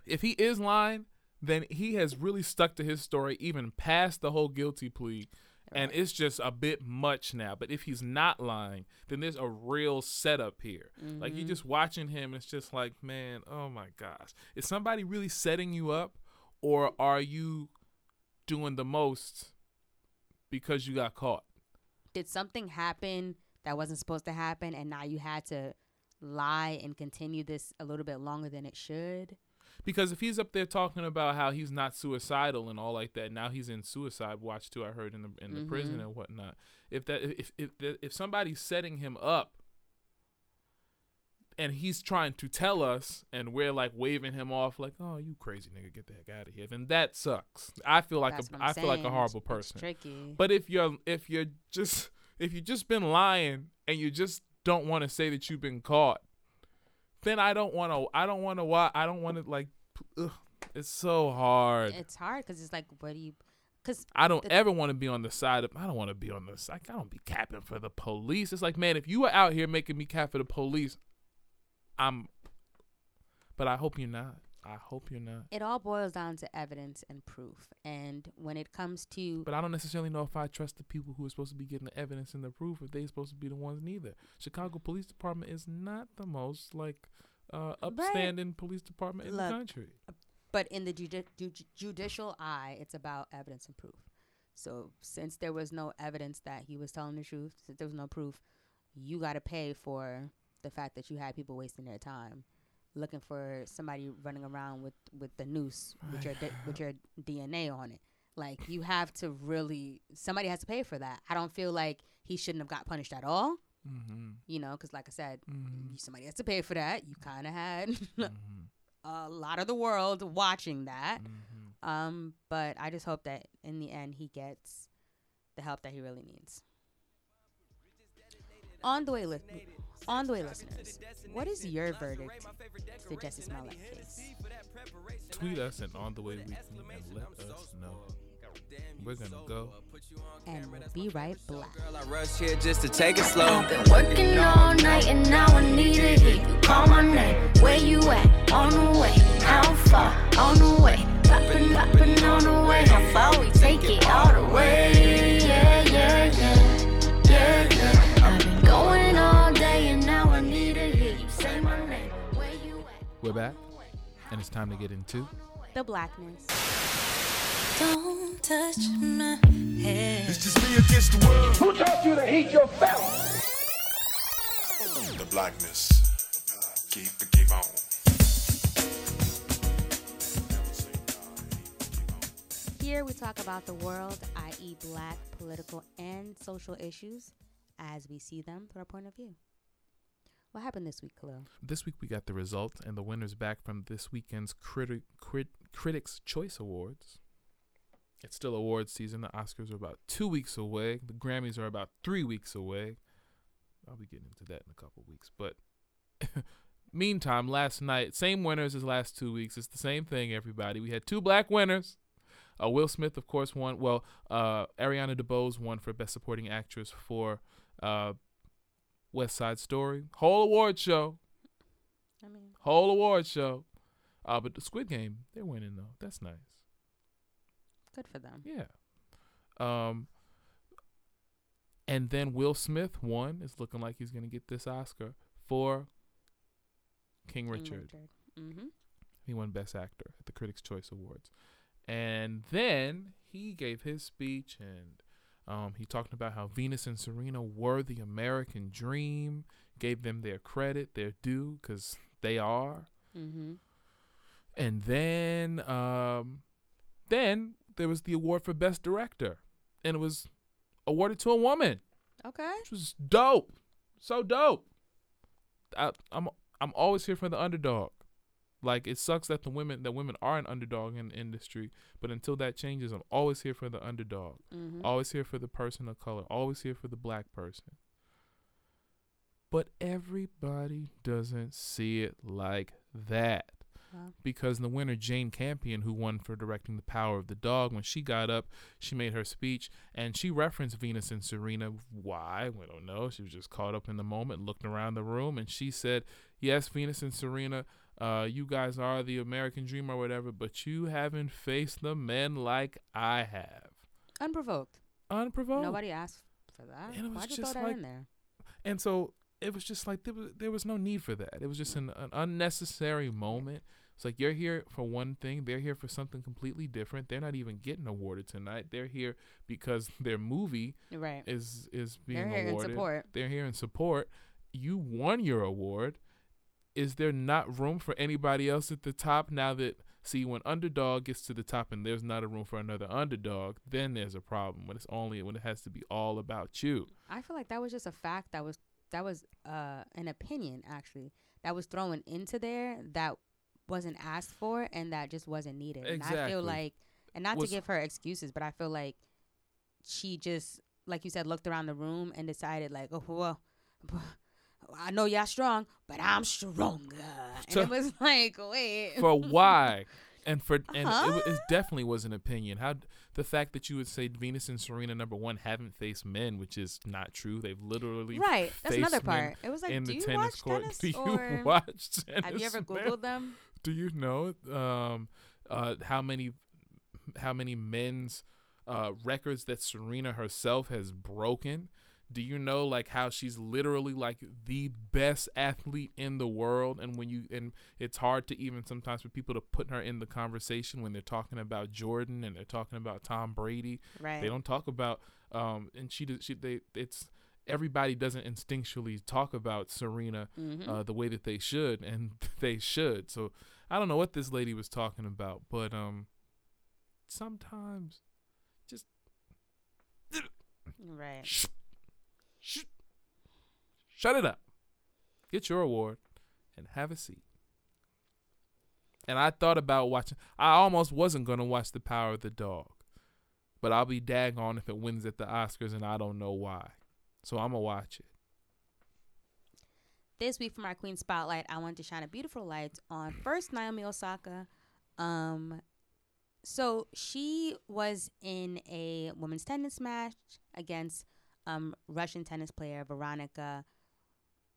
if he is lying, then he has really stuck to his story even past the whole guilty plea. And it's just a bit much now. But if he's not lying, then there's a real setup here. Like you're mm-hmm. just watching him, and it's just like, man, oh my gosh. Is somebody really setting you up? Or are you doing the most because you got caught? did something happen that wasn't supposed to happen and now you had to lie and continue this a little bit longer than it should Because if he's up there talking about how he's not suicidal and all like that, now he's in suicide watch too. I heard in the in the prison Mhm. and whatnot. If that if if if somebody's setting him up, and he's trying to tell us, and we're like waving him off, like, "Oh, you crazy nigga, get the heck out of here," then that sucks. I feel like That's a what I'm feel like a horrible It's- it's person. tricky. But if you're if you're just if you've just been lying and you just don't want to say that you've been caught, then I don't want to. I don't want to. Why? I don't want to like. Ugh, it's so hard. it's hard because it's like what do you because I don't ever want to be on the side of. I don't want to be on the side. I don't be capping for the police. It's like, man, if you are out here making me cap for the police, I'm. But I hope you're not. I hope you're not. it all boils down to evidence and proof and when it comes to But I don't necessarily know if I trust the people who are supposed to be getting the evidence and the proof if they're supposed to be the ones neither. Chicago Police Department is not the most like uh, upstanding police department in Look, the country. but in the judi- ju- judicial eye it's about evidence and proof so since there was no evidence that he was telling the truth since there was no proof you got to pay for the fact that you had people wasting their time looking for somebody running around with with the noose with your di- with your DNA on it like you have to really somebody has to pay for that i don't feel like he shouldn't have got punished at all Mm-hmm. you know because like i said Mhm. somebody has to pay for that you kind of had Mm-hmm. a lot of the world watching that Mm-hmm. um but i just hope that in the end he gets the help that he really needs on the way li- on the way listeners what is your verdict to jussie smollett case Tweet us and on the way weekly and let us know. We're gonna go. and we'll be right back I rush here just to take it slow. Been working all night and now I need to hear you call my name. Where you at? On the way. How far? On the way. Poppin', poppin' on the way. How far we take it all the way? Yeah, yeah, yeah. Yeah, yeah. We're back, and it's time to get into. the blackness Don't touch my hair. It's just me against the world. Who taught you to hate your family? The blackness. Keep it, keep on. Here we talk about the world, i.e., black political and social issues as we see them through our point of view. What happened this week, Kahlil? This week we got the results and the winners back from this weekend's criti- crit- Critics' Choice Awards. It's still awards season. The Oscars are about two weeks away. The Grammys are about three weeks away. I'll be getting into that in a couple weeks. But meantime, last night, same winners as last two weeks. It's the same thing, everybody. We had two black winners. Uh, Will Smith, of course, won. Well, uh, Ariana DeBose won for Best Supporting Actress for uh, West Side Story. Whole award show. I mean, Whole award show. Uh, but the Squid Game, they're winning though. That's nice. good for them. Yeah. Um. And then Will Smith won. It's looking like he's gonna get this Oscar for King Richard. Mm-hmm. He won Best Actor at the Critics' Choice Awards. And then he gave his speech and um, he talked about how Venus and Serena were the American dream, gave them their credit, their due, because they are. Mm-hmm. And then, um, then there was the award for Best Director, and it was awarded to a woman, Okay. which was dope, so dope. I, I'm I'm always here for the underdog. Like it sucks that the women that women are an underdog in the industry, but until that changes, I'm always here for the underdog. Mm-hmm. Always here for the person of color. Always here for the black person. But everybody doesn't see it like that. Wow. Because the winner, Jane Campion, who won for directing The Power of the Dog, when she got up, she made her speech and she referenced Venus and Serena. Why? We don't know. She was just caught up in the moment, looked around the room, and she said, Yes, Venus and Serena, uh, you guys are the American dream or whatever, but you haven't faced the men like I have. Unprovoked. Unprovoked. Nobody asked for that. And it was Why'd you throw just that like- in there? And so it was just like there was there was no need for that. It was just an, an unnecessary moment. It's like you're here for one thing, they're here for something completely different. They're not even getting awarded tonight. They're here because their movie Right. is is being They're here in awarded. support. They're here in support. You won your award. Is there not room for anybody else at the top now that see when underdog gets to the top and there's not a room for another underdog, then there's a problem. When it's only when it has to be all about you. I feel like that was just a fact that was that was uh an opinion actually that was thrown into there that wasn't asked for and that just wasn't needed. exactly. And I feel like and not Was- to give her excuses, but I feel like she just like you said looked around the room and decided like, "Oh, well, I know y'all strong, but I'm stronger." And So- it was like, "Wait." for why and for and it, Huh? it definitely was an opinion how the fact that you would say venus and serena number one haven't faced men which is not true they've literally Right, that's another part. It was like, in do the you tennis watch court tennis do you watch tennis Have you ever googled them? do you know um uh how many how many men's uh records that serena herself has broken do you know like how she's literally like the best athlete in the world and when you and it's hard to even sometimes for people to put her in the conversation when they're talking about jordan and they're talking about tom brady Right. they don't talk about um and she does she they it's everybody doesn't instinctually talk about serena Mhm. uh the way that they should and they should so i don't know what this lady was talking about but um sometimes just Right. Shut it up. Get your award and have a seat. And I thought about watching. I almost wasn't going to watch The Power of the Dog. But I'll be daggone if it wins at the Oscars and I don't know why. So I'm going to watch it. this week for my queen spotlight i want to shine a beautiful light on first naomi osaka um so she was in a women's tennis match against um russian tennis player veronika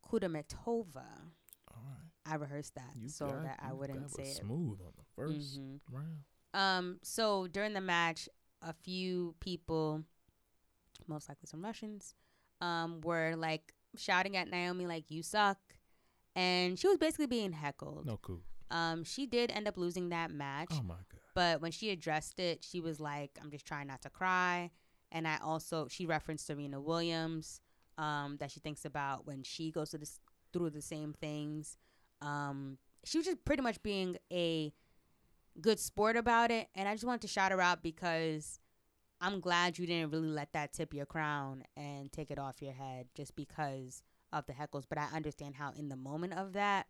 kudermetova i rehearsed that You so that i wouldn't say it smooth on the 1st Mhm. round. um, so during the match, a few people, most likely some Russians, um, were like shouting at Naomi like "You suck," and she was basically being heckled. No cool. Um, she did end up losing that match. Oh my god. But when she addressed it, she was like, "I'm just trying not to cry." And I also she referenced Serena Williams, um, that she thinks about when she goes through this through the same things. Um, she was just pretty much being a good sport about it, and I just wanted to shout her out because I'm glad you didn't really let that tip your crown and take it off your head just because of the heckles. But I understand how in the moment of that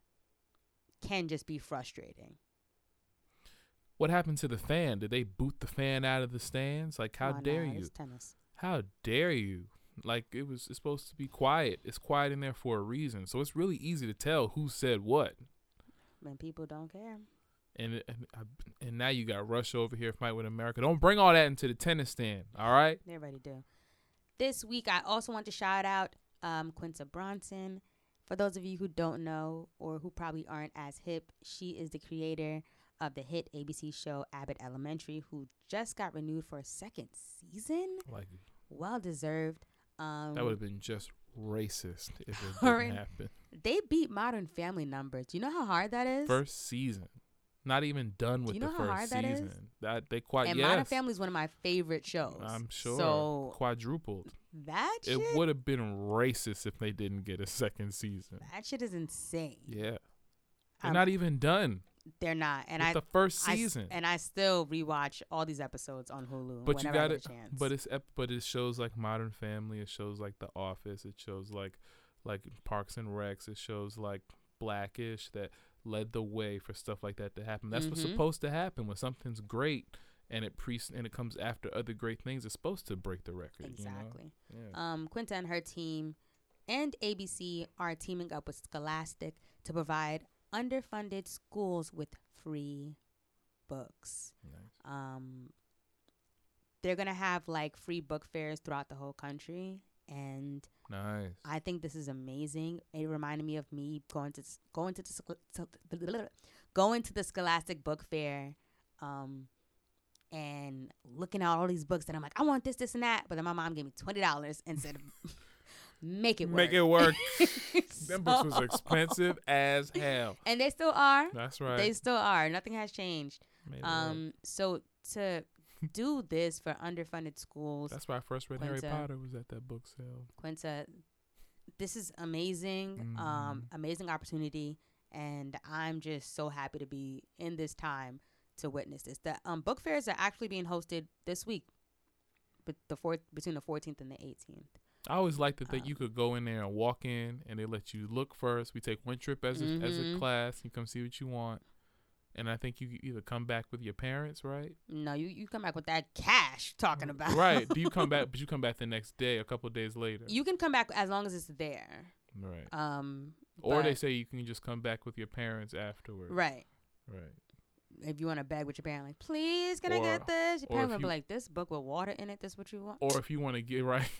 can just be frustrating. What happened to the fan? Did they boot the fan out of the stands? Like, how Oh, dare nah, you? Tennis. How dare you? Like it was it's supposed to be quiet. It's quiet in there for a reason. So it's really easy to tell who said what. When people don't care. And and, and now you got Russia over here fight with America. Don't bring all that into the tennis stand. All right. Everybody do. This week, I also want to shout out um, Quinta Brunson. For those of you who don't know or who probably aren't as hip, she is the creator of the hit ABC show Abbott Elementary, who just got renewed for a second season. Like Well deserved. Um, that would have been just racist if it didn't happen. They beat Modern Family numbers. Do you know how hard that is? First season. Not even done with you the know how first hard that is? season. That they quite and yes. Modern Family is one of my favorite shows. I'm sure. So quadrupled. that It would have been racist if they didn't get a second season. that shit is insane. Yeah. They're Um, not even done. They're not, and With I the first I season. and I still rewatch all these episodes on Hulu. But you got it. a chance. But it's ep- but it shows like Modern Family. It shows like The Office. It shows like like Parks and Recs. It shows like Blackish that led the way for stuff like that to happen. That's what's Mhm. supposed to happen when something's great and it pre and it comes after other great things. It's supposed to break the record. Exactly. You know? Yeah. Um, Quinta and her team and ABC are teaming up with Scholastic to provide underfunded schools with free books. Um, they're gonna have like free book fairs throughout the whole country, and Nice. I think this is amazing. It reminded me of me going to going to the going to the Scholastic Book Fair, um, and looking at all these books and I'm like, I want this, this, and that. But then my mom gave me twenty dollars and said, "Make it work." Make it work. Them books was expensive as hell. and they still are. That's right. They still are. Nothing has changed. It work. Um, so to do this for underfunded schools, That's why I first read Harry Potter was at that book sale. Quinta, this is amazing, um, Mm-hmm. amazing opportunity, and I'm just so happy to be in this time to witness this. The um, book fairs are actually being hosted this week, but the fourth between the 14th and the 18th. I always like it that Um, you could go in there and walk in, and they let you look first. We take one trip as a, as a Mhm. class. You come see what you want, and I think you either come back with your parents, right? No, you you come back with that cash talking about right. Do you come back? But you come back the next day, a couple days later. You can come back as long as it's there. right. Um, or they say you can just come back with your parents afterwards. right. Right. If you want to beg with your parent, like, please, can I get this? Your or parent will be like, this book with water in it. This what you want? Or if you want to get right,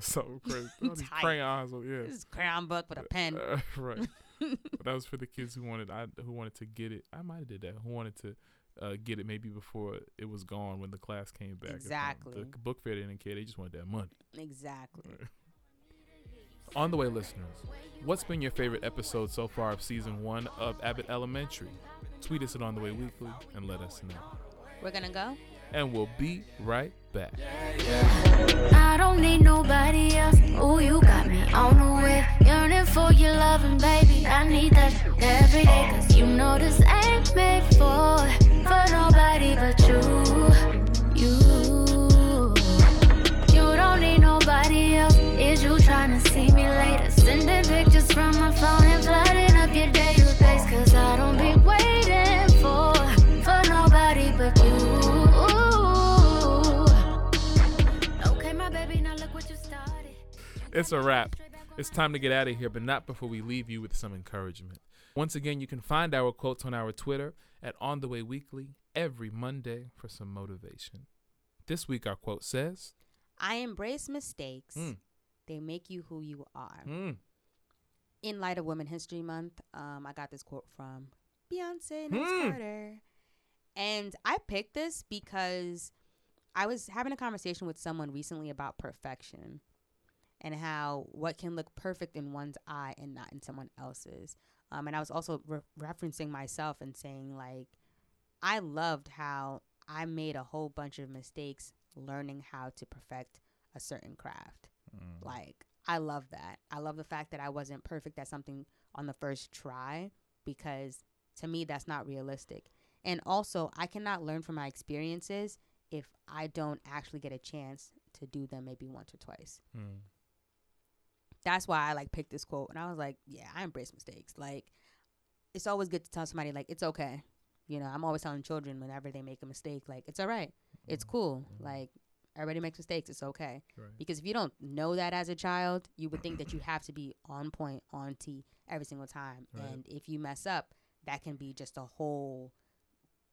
so crazy. All these crayons. oh, Yeah. This is crayon book with a pen. Uh, right. but that was for the kids who wanted I who wanted to get it. I might have did that. Who wanted to uh, get it maybe before it was gone when the class came back. Exactly. The book fair didn't care. They just wanted that money. Exactly. On the way, listeners, what's been your favorite episode so far of season one of Abbott Elementary? Tweet us at On the Way Weekly and let us know. We're gonna go. And we'll be right back. I don't need nobody else. You got me on the. Yearning for your loving, baby. I need that every day. Cause you know this ain't made for, for nobody but you. You. Need nobody else. Is you trying to see me later? Sending pictures from my phone and It's a wrap. It's time to get out of here, but not before we leave you with some encouragement. Once again, you can find our quotes on our Twitter at On the Way Weekly every Monday for some motivation. This week, our quote says, I embrace mistakes. Mm. They make you who you are. mm, In light of Women History Month, um, I got this quote from Beyonce Nice Hmm. Carter. And I picked this because I was having a conversation with someone recently about perfection and how what can look perfect in one's eye and not in someone else's. Um, and I was also re- referencing myself and saying, like, I loved how I made a whole bunch of mistakes learning how to perfect a certain craft. Like, I love that. I love the fact that I wasn't perfect at something on the first try because to me, that's not realistic. And also, I cannot learn from my experiences if I don't actually get a chance to do them maybe once or twice. Mm. That's why I like picked this quote and I was like, yeah, I embrace mistakes. Like it's always good to tell somebody like it's okay. You know, I'm always telling children whenever they make a mistake like it's all right. It's mm-hmm. cool. Mm-hmm. Like everybody makes mistakes, it's okay. Right. Because if you don't know that as a child, you would think that you have to be on point, on T every single time. Right. And if you mess up, that can be just a whole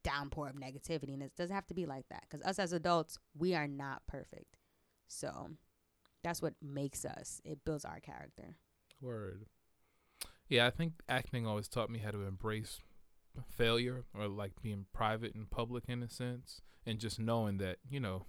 downpour of negativity and it doesn't have to be like that because us as adults we are not perfect so that's what makes us it builds our character Word. Yeah, I think acting always taught me how to embrace failure or like being private and public in a sense, and just knowing that you know,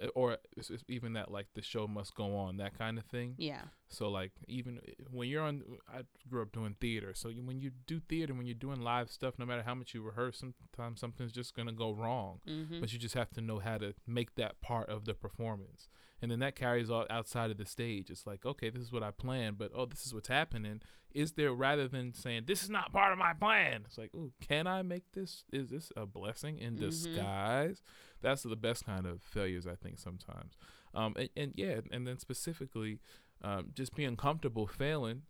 uh, or it's, it's even that like the show must go on, that kind of thing. yeah So like even when you're on, I grew up doing theater. So you, when you do theater, when you're doing live stuff, no matter how much you rehearse, sometimes something's just gonna go wrong. Mhm. But you just have to know how to make that part of the performance, and then that carries all outside of the stage. It's like, okay, this is what I planned, but oh, this is what's happening. Is there rather than saying this is not part of my plan? It's like, oh, can I make this? Is this a blessing in Mhm. disguise? That's the best kind of failures, I think, sometimes. Um, and, and yeah, and then specifically, um, just being comfortable failing,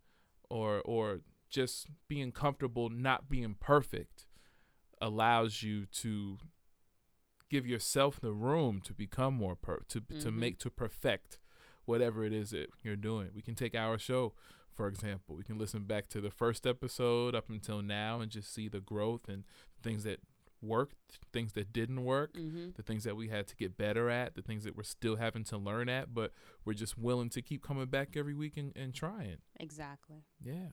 or or just being comfortable not being perfect, allows you to give yourself the room to become more per to to Mhm. make to perfect whatever it is that you're doing. We can take our show for example. We can listen back to the first episode up until now and just see the growth and things that worked, things that didn't work, Mhm. the things that we had to get better at, the things that we're still having to learn at, but we're just willing to keep coming back every week and, and trying. exactly Yeah.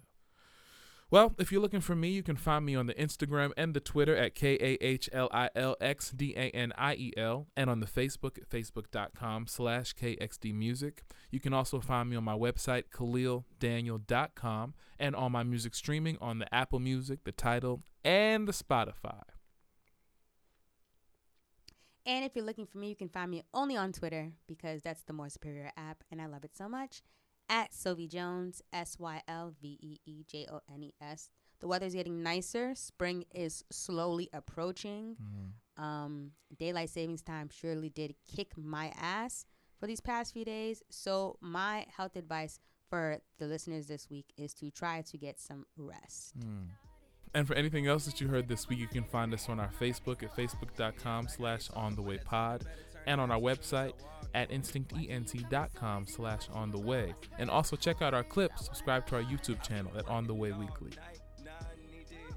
Well, if you're looking for me, you can find me on the Instagram and the Twitter at K A H L I L X D A N I E L and on the Facebook at facebook.com slash KXD Music. You can also find me on my website, KahlilDaniel.com, and on my music streaming on the Apple Music, the Tidal, and the Spotify. and if you're looking for me you can find me only on twitter because that's the more superior app and i love it so much at sylvee jones s-y-l-v-e-e-j-o-n-e-s the weather's getting nicer. Spring is slowly approaching. Um, daylight savings time surely did kick my ass for these past few days. So my health advice for the listeners this week is to try to get some rest. And for anything else that you heard this week, you can find us on our Facebook at facebook.com slash on the way pod and on our website at instinctent.com slash on the way. And also check out our clips, subscribe to our YouTube channel at On the Way Weekly.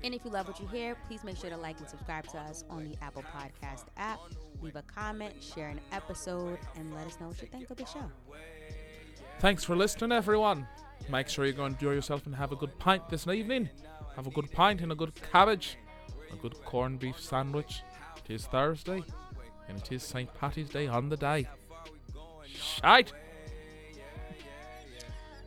And if you love what you hear, please make sure to like and subscribe to us on the Apple Podcast app. Leave a comment, share an episode, and let us know what you think of the show. Thanks for listening, everyone. Make sure you go enjoy yourself and have a good pint this evening. Have a good pint and a good cabbage, a good corned beef sandwich. It is Thursday, and it is St. Patty's Day on the day. Shite!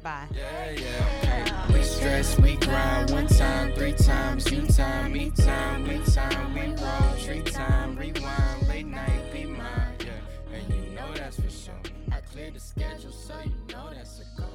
Bye. Yeah, yeah. We stress, we grind one time, three times, you time, me time, we time, we roll, tree time, rewind, late night, be mine, yeah. And you know that's for sure. I cleared the schedule, so you know that's a go.